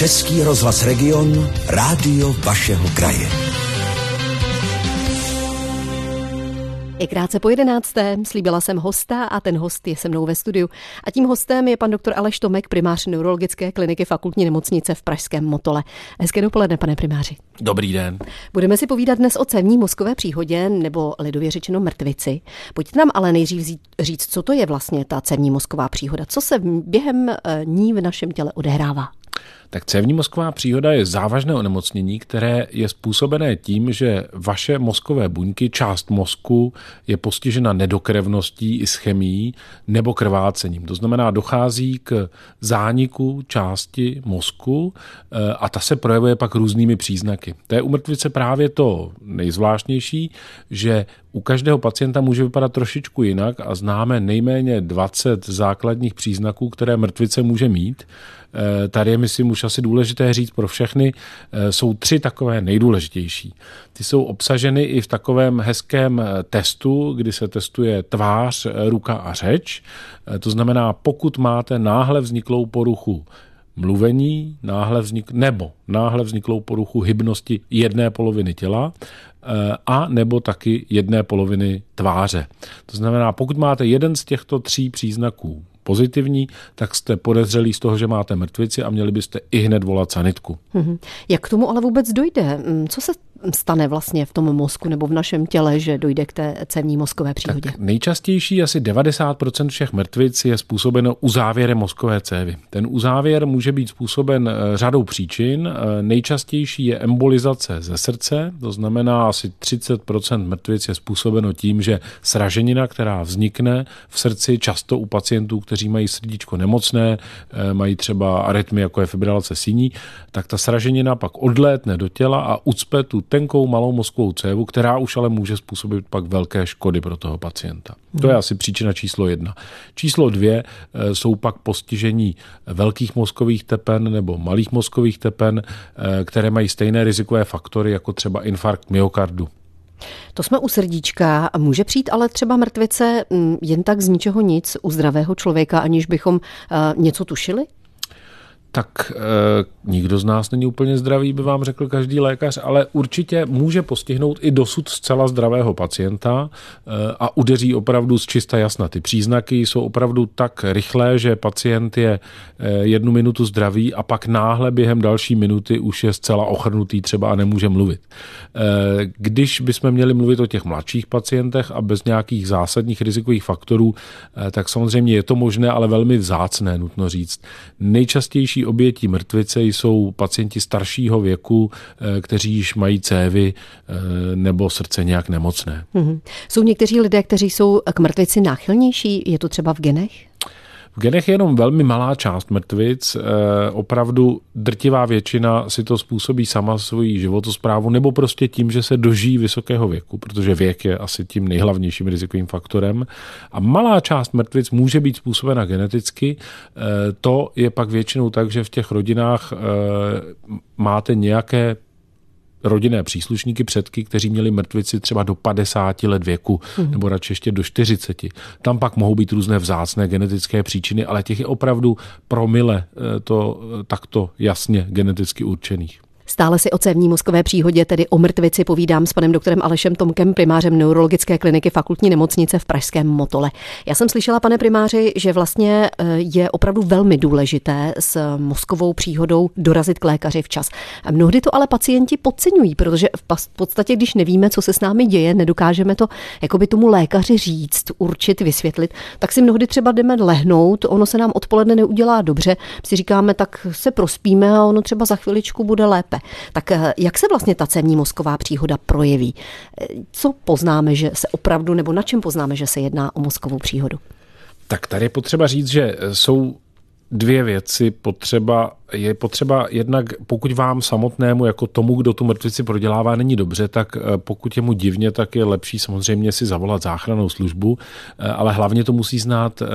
Český rozhlas Region, rádio vašeho kraje. I krátce po jedenácté slíbila jsem hosta a ten host je se mnou ve studiu. A tím hostem je pan doktor Aleš Tomek, primář neurologické kliniky fakultní nemocnice v Pražském Motole. Hezké dopoledne, pane primáři. Dobrý den. Budeme si povídat dnes o cévní mozkové příhodě nebo lidově řečeno mrtvici. Pojďte nám ale nejdřív říct, co to je vlastně ta cévní mozková příhoda, co se během eh, ní v našem těle odehrává. Tak cévní mozková příhoda je závažné onemocnění, které je způsobené tím, že vaše mozkové buňky, část mozku je postižena nedokrevností, ischemií nebo krvácením. To znamená, dochází k zániku části mozku eh, a ta se projevuje pak různými příznaky. To je u mrtvice právě to nejzvláštnější, že u každého pacienta může vypadat trošičku jinak a známe nejméně 20 základních příznaků, které mrtvice může mít. Eh, tady je, myslím, už asi důležité říct pro všechny, eh, jsou tři takové nejdůležitější. Ty jsou obsaženy i v takovém hezkém eh, testu, kdy se testuje tvář, ruka a řeč. To znamená, pokud máte náhle vzniklou poruchu mluvení, náhle vznik, nebo náhle vzniklou poruchu hybnosti jedné poloviny těla a nebo taky jedné poloviny tváře. To znamená, pokud máte jeden z těchto tří příznaků pozitivní, tak jste podezřelí z toho, že máte mrtvici a měli byste i hned volat sanitku. Mhm. Jak k tomu ale vůbec dojde? Mm, co se stane vlastně v tom mozku nebo v našem těle, že dojde k té cévní mozkové příhodě? Tak nejčastější asi 90% všech mrtvic je způsobeno uzávěrem mozkové cévy. Ten uzávěr může být způsoben eh, řadou příčin. Eh, nejčastější je embolizace ze srdce, to znamená asi 30% mrtvic je způsobeno tím, že sraženina, která vznikne v srdci, často u pacientů, kteří mají srdíčko nemocné, eh, mají třeba arytmy, jako je fibrilace síní, tak ta sraženina pak odlétne do těla a ucpe tu tenkou malou mozkovou cévu, která už ale může způsobit pak velké škody pro toho pacienta. To je asi příčina číslo jedna. Číslo dvě eh, jsou pak postižení velkých mozkových tepen nebo malých mozkových tepen, eh, které mají stejné rizikové faktory jako třeba infarkt myokardu. To jsme u srdíčka. Může přijít ale třeba mrtvice mm, jen tak z ničeho nic u zdravého člověka, aniž bychom eh, něco tušili? Tak e, nikdo z nás není úplně zdravý, by vám řekl každý lékař, ale určitě může postihnout i dosud zcela zdravého pacienta e, a udeří opravdu z čista jasna. Ty příznaky jsou opravdu tak rychlé, že pacient je e, jednu minutu zdravý a pak náhle během další minuty už je zcela ochrnutý třeba a nemůže mluvit. E, když bychom měli mluvit o těch mladších pacientech a bez nějakých zásadních rizikových faktorů, e, tak samozřejmě je to možné, ale velmi vzácné, nutno říct. Nejčastější Nejčastější obětí mrtvice jsou pacienti staršího věku, eh, kteří již mají cévy eh, nebo srdce nějak nemocné. Mm-hmm. Jsou někteří lidé, kteří jsou k mrtvici náchylnější? Je to třeba v genech? Genech je jenom velmi malá část mrtvic, eh, opravdu drtivá většina si to způsobí sama svojí životosprávu nebo prostě tím, že se dožijí vysokého věku, protože věk je asi tím nejhlavnějším rizikovým faktorem. A malá část mrtvic může být způsobena geneticky. Eh, to je pak většinou tak, že v těch rodinách eh, máte nějaké rodinné příslušníky, předky, kteří měli mrtvici třeba do 50 let věku, mm. nebo radši ještě do 40. Tam pak mohou být různé vzácné genetické příčiny, ale těch je opravdu promile eh, to eh, takto jasně geneticky určených. Stále si o cévní mozkové příhodě, tedy o mrtvici, povídám s panem doktorem Alešem Tomkem, primářem neurologické kliniky fakultní nemocnice v Pražském Motole. Já jsem slyšela, pane primáři, že vlastně eh, je opravdu velmi důležité s mozkovou příhodou dorazit k lékaři včas. Mnohdy to ale pacienti podceňují, protože v podstatě, když nevíme, co se s námi děje, nedokážeme to jakoby tomu lékaři říct, určit, vysvětlit, tak si mnohdy třeba jdeme lehnout, ono se nám odpoledne neudělá dobře, si říkáme, tak se prospíme a ono třeba za chviličku bude lépe. Tak eh, jak se vlastně ta cévní mozková příhoda projeví? Eh, co poznáme, že se opravdu, nebo na čem poznáme, že se jedná o mozkovou příhodu? Tak tady je potřeba říct, že jsou dvě věci potřeba je potřeba jednak, pokud vám samotnému, jako tomu, kdo tu mrtvici prodělává, není dobře, tak eh, pokud je mu divně, tak je lepší samozřejmě si zavolat záchranou službu, eh, ale hlavně to musí znát eh,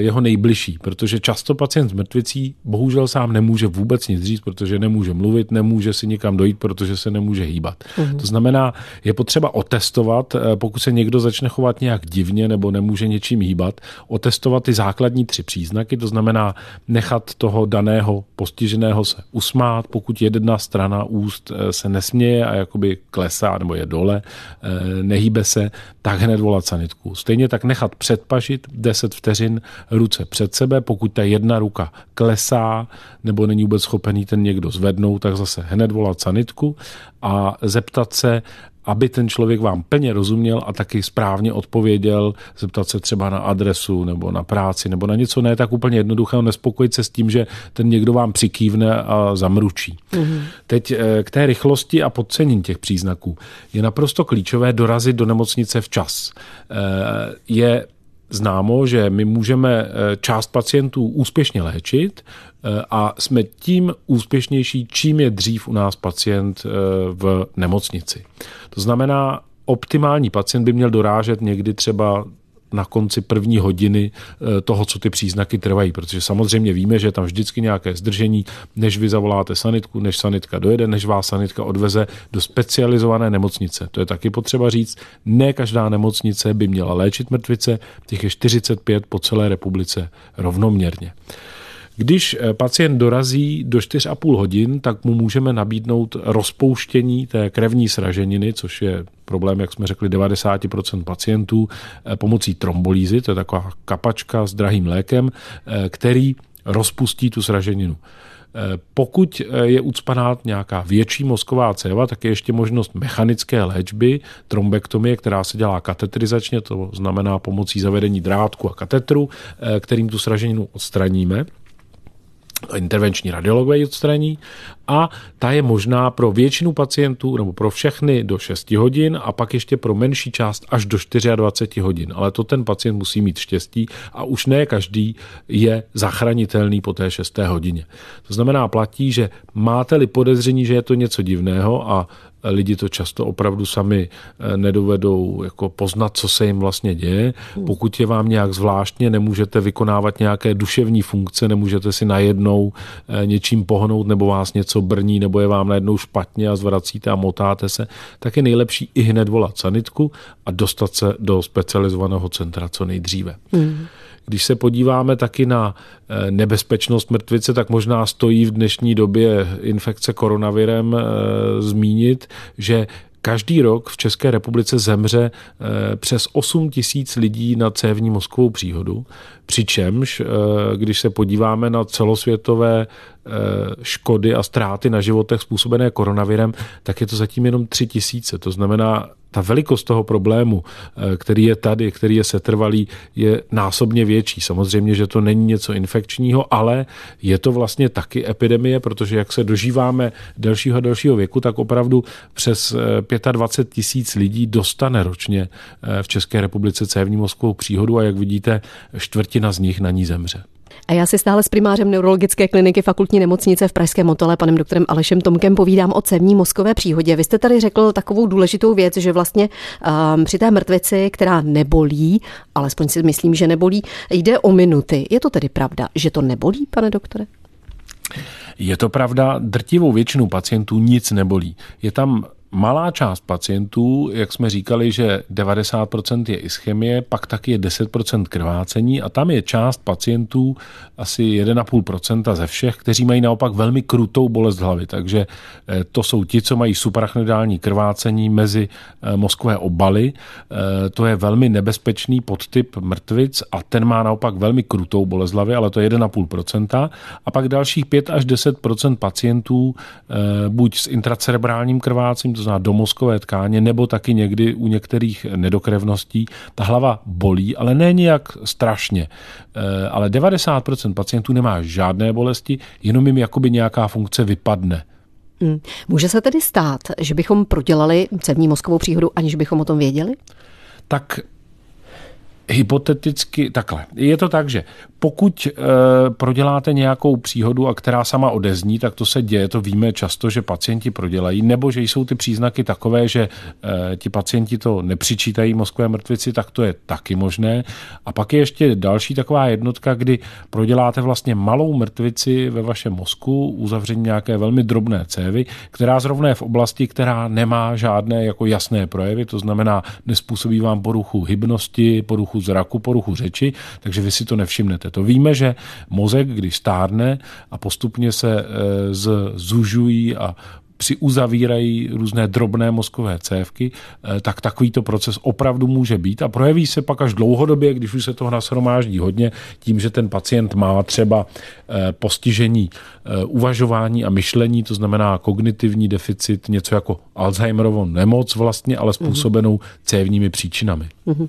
jeho nejbližší, protože často pacient s mrtvicí bohužel sám nemůže vůbec nic říct, protože nemůže mluvit, nemůže si nikam dojít, protože se nemůže hýbat. Mm-hmm. To znamená, je potřeba otestovat, pokud se někdo začne chovat nějak divně nebo nemůže něčím hýbat, otestovat ty základní tři příznaky, to znamená nechat toho daného postiženého se usmát, pokud jedna strana úst eh, se nesměje a jakoby klesá nebo je dole, eh, nehýbe se, tak hned volat sanitku. Stejně tak nechat předpažit 10 vteřin ruce před sebe, pokud ta jedna ruka klesá nebo není vůbec schopený ten někdo zvednout, tak zase hned volat sanitku a zeptat se, aby ten člověk vám plně rozuměl a taky správně odpověděl, zeptat se třeba na adresu nebo na práci nebo na něco ne tak úplně jednoduchého, nespokojit se s tím, že ten někdo vám přikývne a zamručí. Mm-hmm. Teď eh, k té rychlosti a podcenění těch příznaků. Je naprosto klíčové dorazit do nemocnice včas. Eh, je známo, že my můžeme eh, část pacientů úspěšně léčit eh, a jsme tím úspěšnější, čím je dřív u nás pacient eh, v nemocnici. To znamená, optimální pacient by měl dorážet někdy třeba na konci první hodiny eh, toho, co ty příznaky trvají, protože samozřejmě víme, že je tam vždycky nějaké zdržení, než vy zavoláte sanitku, než sanitka dojede, než vás sanitka odveze do specializované nemocnice. To je taky potřeba říct. Ne každá nemocnice by měla léčit mrtvice, těch je 45 po celé republice rovnoměrně. Když eh, pacient dorazí do 4,5 hodin, tak mu můžeme nabídnout rozpouštění té krevní sraženiny, což je problém, jak jsme řekli, 90% pacientů eh, pomocí trombolízy, to je taková kapačka s drahým lékem, eh, který rozpustí tu sraženinu. Pokud je ucpaná nějaká větší mozková céva, tak je ještě možnost mechanické léčby, trombektomie, která se dělá katetrizačně, to znamená pomocí zavedení drátku a katetru, kterým tu sraženinu odstraníme intervenční radiologové odstraní a ta je možná pro většinu pacientů nebo pro všechny do 6 hodin a pak ještě pro menší část až do 24 hodin. Ale to ten pacient musí mít štěstí a už ne každý je zachránitelný po té 6. hodině. To znamená, platí, že máte-li podezření, že je to něco divného a lidi to často opravdu sami eh, nedovedou jako poznat, co se jim vlastně děje. Pokud je vám nějak zvláštně, nemůžete vykonávat nějaké duševní funkce, nemůžete si najednou eh, něčím pohnout nebo vás něco brní, nebo je vám najednou špatně a zvracíte a motáte se, tak je nejlepší i hned volat sanitku a dostat se do specializovaného centra co nejdříve. Hmm. Když se podíváme taky na eh, nebezpečnost mrtvice, tak možná stojí v dnešní době infekce koronavirem eh, že Každý rok v České republice zemře eh, přes 8 tisíc lidí na cévní mozkovou příhodu, přičemž, když se podíváme na celosvětové škody a ztráty na životech způsobené koronavirem, tak je to zatím jenom 3 tisíce. To znamená, ta velikost toho problému, eh, který je tady, který je setrvalý, je násobně větší. Samozřejmě, že to není něco infekčního, ale je to vlastně taky epidemie, protože jak se dožíváme delšího a delšího věku, tak opravdu přes 25 eh, tisíc lidí dostane ročně eh, v České republice cévní mozkovou příhodu a jak vidíte, čtvrtina z nich na ní zemře. A já si stále s primářem neurologické kliniky fakultní nemocnice v Pražském motole, panem doktorem Alešem Tomkem, povídám o cévní mozkové příhodě. Vy jste tady řekl takovou důležitou věc, že vlastně um, při té mrtvici, která nebolí, alespoň si myslím, že nebolí, jde o minuty. Je to tedy pravda, že to nebolí, pane doktore? Je to pravda, drtivou většinu pacientů nic nebolí. Je tam malá část pacientů, jak jsme říkali, že 90% je ischemie, pak taky je 10% krvácení a tam je část pacientů, asi 1,5% ze všech, kteří mají naopak velmi krutou bolest hlavy. Takže eh, to jsou ti, co mají suprachnidální krvácení mezi eh, mozkové obaly. Eh, to je velmi nebezpečný podtyp mrtvic a ten má naopak velmi krutou bolest hlavy, ale to je 1,5%. A pak dalších 5 až 10% pacientů buď s intracerebrálním krvácením, to znamená do mozkové tkáně, nebo taky někdy u některých nedokrevností. Ta hlava bolí, ale ne nějak strašně. Eh, ale 90% pacientů nemá žádné bolesti, jenom jim jakoby nějaká funkce vypadne. Hmm. Může se tedy stát, že bychom prodělali cévní mozkovou příhodu, aniž bychom o tom věděli? Tak hypoteticky takhle. Je to tak, že pokud e, proděláte nějakou příhodu, a která sama odezní, tak to se děje, to víme často, že pacienti prodělají, nebo že jsou ty příznaky takové, že e, ti pacienti to nepřičítají mozkové mrtvici, tak to je taky možné. A pak je ještě další taková jednotka, kdy proděláte vlastně malou mrtvici ve vašem mozku, uzavření nějaké velmi drobné cévy, která zrovna je v oblasti, která nemá žádné jako jasné projevy, to znamená, nespůsobí vám poruchu hybnosti, poruchu poruchu zraku, poruchu řeči, takže vy si to nevšimnete. To víme, že mozek, když stárne a postupně se zužují a přiuzavírají různé drobné mozkové cévky, eh, tak takovýto proces opravdu může být a projeví se pak až dlouhodobě, když už se toho nashromáždí hodně, tím, že ten pacient má třeba eh, postižení eh, uvažování a myšlení, to znamená kognitivní deficit, něco jako Alzheimerovo nemoc vlastně, ale způsobenou cévními příčinami. Mhm.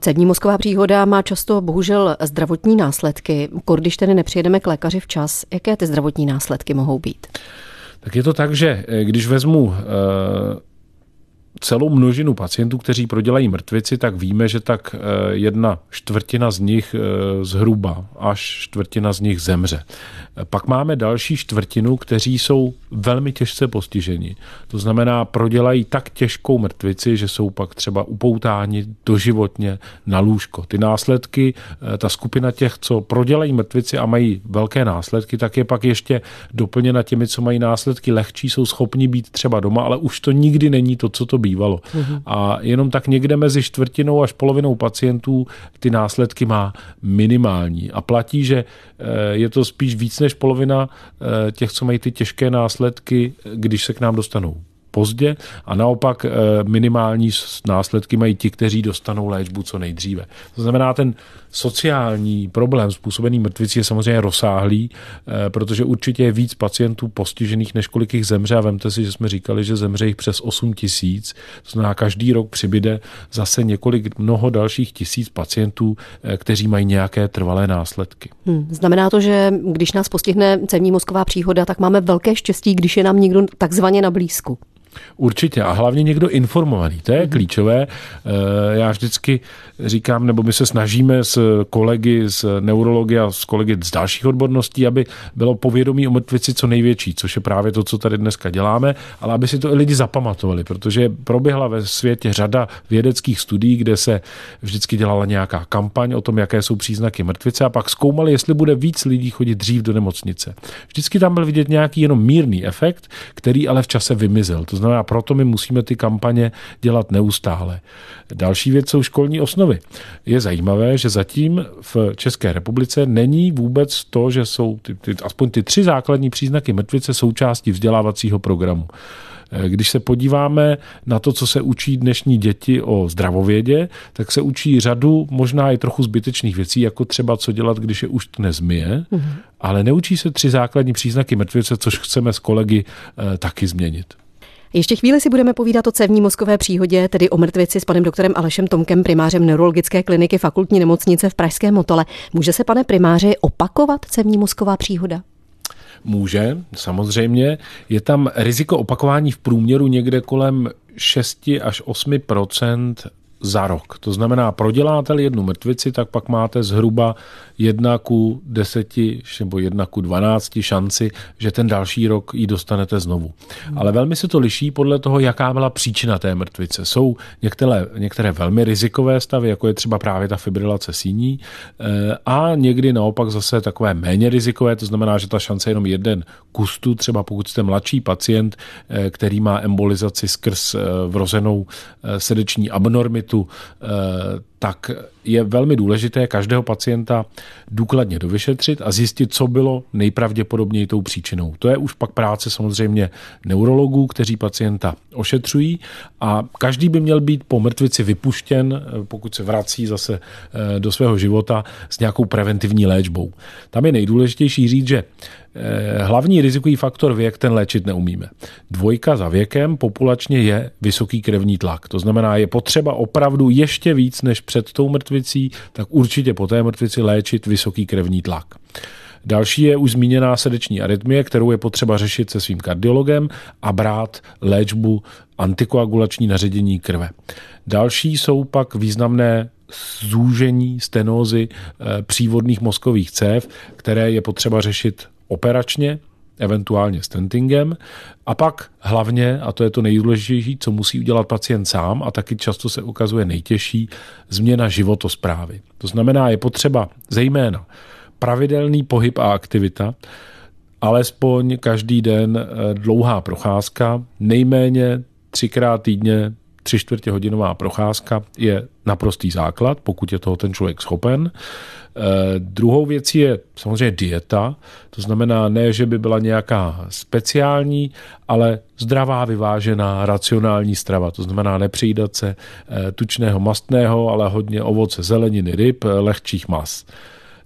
Cévní mozková příhoda má často bohužel zdravotní následky. Když tedy nepřijedeme k lékaři včas, jaké ty zdravotní následky mohou být? Tak je to tak, že eh, když vezmu eh, celou množinu pacientů, kteří prodělají mrtvici, tak víme, že tak eh, jedna čtvrtina z nich zhruba až čtvrtina z nich zemře. Pak máme další čtvrtinu, kteří jsou velmi těžce postiženi. To znamená, prodělají tak těžkou mrtvici, že jsou pak třeba upoutáni doživotně na lůžko. Ty následky, eh, ta skupina těch, co prodělají mrtvici a mají velké následky, tak je pak ještě doplněna těmi, co mají následky lehčí, jsou schopni být třeba doma, ale už to nikdy není to, co to bývalo. Mhm. A jenom tak někde mezi čtvrtinou až polovinou pacientů ty následky má minimální. A platí, že eh, je to spíš víc než polovina eh, těch, co mají ty těžké následky, když se k nám dostanou pozdě a naopak eh, minimální následky mají ti, kteří dostanou léčbu co nejdříve. To znamená, ten sociální problém způsobený mrtvicí je samozřejmě rozsáhlý, eh, protože určitě je víc pacientů postižených, než kolik jich zemře a vemte si, že jsme říkali, že zemře jich přes 8 tisíc, to znamená, každý rok přibyde zase několik, mnoho dalších tisíc pacientů, eh, kteří mají nějaké trvalé následky. Hmm, znamená to, že když nás postihne cévní mozková příhoda, tak máme velké štěstí, když je nám někdo takzvaně na blízku. Určitě a hlavně někdo informovaný, to je mm-hmm. klíčové. Eh, já vždycky říkám, nebo my se snažíme s kolegy z neurologie a s kolegy z dalších odborností, aby bylo povědomí o mrtvici co největší, což je právě to, co tady dneska děláme, ale aby si to i lidi zapamatovali, protože proběhla ve světě řada vědeckých studií, kde se vždycky dělala nějaká kampaň o tom, jaké jsou příznaky mrtvice a pak zkoumali, jestli bude víc lidí chodit dřív do nemocnice. Vždycky tam byl vidět nějaký jenom mírný efekt, který ale v čase vymizel. To znamená, proto my musíme ty kampaně dělat neustále. Další věc jsou školní osnovy. Je zajímavé, že zatím v České republice není vůbec to, že jsou ty, ty, aspoň ty tři základní příznaky mrtvice součástí vzdělávacího programu. Když se podíváme na to, co se učí dnešní děti o zdravovědě, tak se učí řadu možná i trochu zbytečných věcí, jako třeba co dělat, když je už nezmije, mm-hmm. ale neučí se tři základní příznaky mrtvice, což chceme s kolegy eh, taky změnit. Ještě chvíli si budeme povídat o cévní mozkové příhodě, tedy o mrtvici s panem doktorem Alešem Tomkem, primářem neurologické kliniky fakultní nemocnice v Pražském Motole. Může se, pane primáři, opakovat cévní mozková příhoda? Může, samozřejmě. Je tam riziko opakování v průměru někde kolem 6 až 8% za rok. To znamená, proděláte jednu mrtvici, tak pak máte zhruba jedna ku deseti nebo jedna ku dvanácti šanci, že ten další rok ji dostanete znovu. Ale velmi se to liší podle toho, jaká byla příčina té mrtvice. Jsou některé, některé velmi rizikové stavy, jako je třeba právě ta fibrilace síní, eh, a někdy naopak zase takové méně rizikové, to znamená, že ta šance je jenom jeden kustu, třeba pokud jste mladší pacient, eh, který má embolizaci skrz eh, vrozenou srdeční abnormitu, tak je velmi důležité každého pacienta důkladně dovyšetřit a zjistit, co bylo nejpravděpodobněji tou příčinou. To je už pak práce samozřejmě neurologů, kteří pacienta ošetřují a každý by měl být po mrtvici vypuštěn, pokud se vrací zase eh, do svého života s nějakou preventivní léčbou. Tam je nejdůležitější říct, že Eh, hlavní rizikový faktor věk, ten léčit neumíme. Dvojka za věkem populačně je vysoký krevní tlak. To znamená, je potřeba opravdu ještě víc než před tou mrtvicí, tak určitě po té mrtvici léčit vysoký krevní tlak. Další je už zmíněná srdeční arytmie, kterou je potřeba řešit se svým kardiologem a brát léčbu antikoagulační naředění krve. Další jsou pak významné zúžení stenózy eh, přívodných mozkových cév, které je potřeba řešit operačně, eventuálně stentingem. A pak hlavně, a to je to nejdůležitější, co musí udělat pacient sám a taky často se ukazuje nejtěžší, změna životosprávy. To znamená, je potřeba zejména pravidelný pohyb a aktivita, alespoň každý den eh, dlouhá procházka, nejméně třikrát týdně tři čtvrtě hodinová procházka je naprostý základ, pokud je toho ten člověk schopen. Eh, druhou věcí je samozřejmě dieta, to znamená ne, že by byla nějaká speciální, ale zdravá, vyvážená, racionální strava, to znamená nepřijídat se eh, tučného mastného, ale hodně ovoce, zeleniny, ryb, eh, lehčích mas.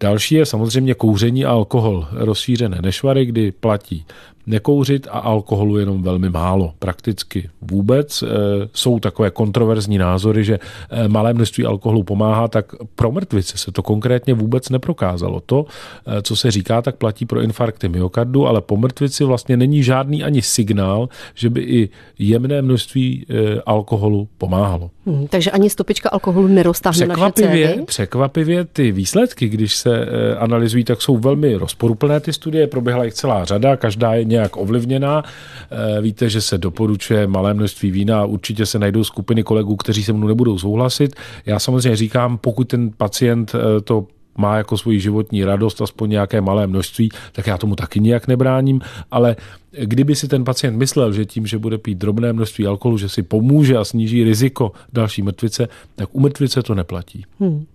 Další je samozřejmě kouření a alkohol, rozšířené nešvary, kdy platí nekouřit a alkoholu jenom velmi málo, prakticky vůbec. Eh, jsou takové kontroverzní názory, že eh, malé množství alkoholu pomáhá, tak pro mrtvice se to konkrétně vůbec neprokázalo. To, eh, co se říká, tak platí pro infarkty myokardu, ale po mrtvici vlastně není žádný ani signál, že by i jemné množství alkoholu pomáhalo. Hmm, takže ani stopička alkoholu neroztáhne překvapivě, naše cévy? Překvapivě ty výsledky, když se analyzují, tak jsou velmi rozporuplné ty studie, proběhla jich celá řada, každá je nějak ovlivněná. Eh, víte, že se doporučuje malé množství vína a určitě se najdou skupiny kolegů, kteří se mnou nebudou souhlasit. Já samozřejmě říkám, pokud ten pacient eh, to má jako svoji životní radost, aspoň nějaké malé množství, tak já tomu taky nijak nebráním, ale kdyby si ten pacient myslel, že tím, že bude pít drobné množství alkoholu, že si pomůže a sníží riziko další mrtvice, tak u mrtvice to neplatí. Hmm.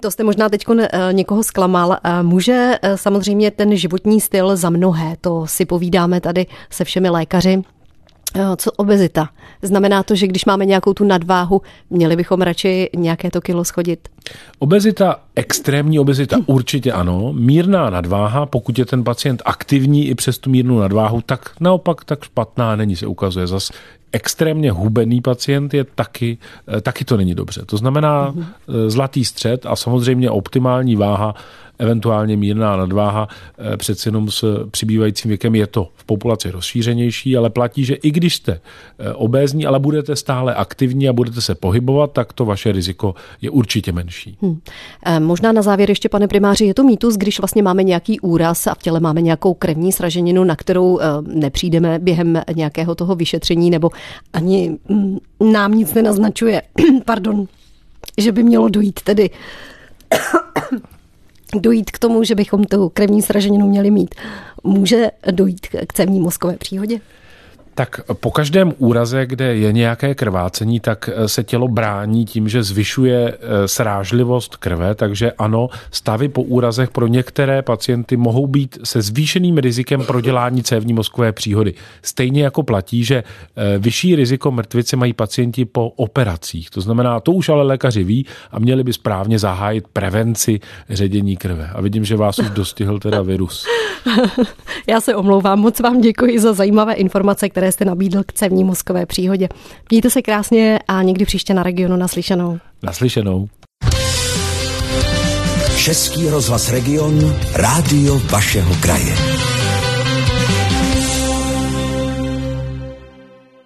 To jste možná teď eh, někoho zklamal. Eh, může eh, samozřejmě ten životní styl za mnohé, to si povídáme tady se všemi lékaři, co obezita? Znamená to, že když máme nějakou tu nadváhu, měli bychom radši nějaké to kilo schodit? Obezita, extrémní obezita určitě ano. Mírná nadváha, pokud je ten pacient aktivní i přes tu mírnou nadváhu, tak naopak tak špatná není, se ukazuje. Zas extrémně hubený pacient je taky, eh, taky to není dobře. To znamená mm-hmm. zlatý střed a samozřejmě optimální váha eventuálně mírná nadváha, eh, přece jenom s přibývajícím věkem je to v populaci rozšířenější, ale platí, že i když jste eh, obézní, ale budete stále aktivní a budete se pohybovat, tak to vaše riziko je určitě menší. Hmm. Možná na závěr ještě, pane primáři, je to mýtus, když vlastně máme nějaký úraz a v těle máme nějakou krevní sraženinu, na kterou nepřijdeme během nějakého toho vyšetření, nebo ani mm, nám nic nenaznačuje, pardon, že by mělo dojít tedy dojít k tomu, že bychom tu krevní sraženinu měli mít. Může dojít k cévní mozkové příhodě? Tak po každém úraze, kde je nějaké krvácení, tak eh, se tělo brání tím, že zvyšuje eh, srážlivost krve, takže ano, stavy po úrazech pro některé pacienty mohou být se zvýšeným rizikem prodělání cévní mozkové příhody. Stejně jako platí, že eh, vyšší riziko mrtvice mají pacienti po operacích. To znamená, to už ale lékaři ví a měli by správně zahájit prevenci ředění krve. A vidím, že vás už dostihl teda virus. Já se omlouvám, moc vám děkuji za zajímavé informace, které jste nabídl k cevní mozkové příhodě. Mějte se krásně a někdy příště na regionu naslyšenou. Naslyšenou. Český rozhlas Region, rádio vašeho kraje.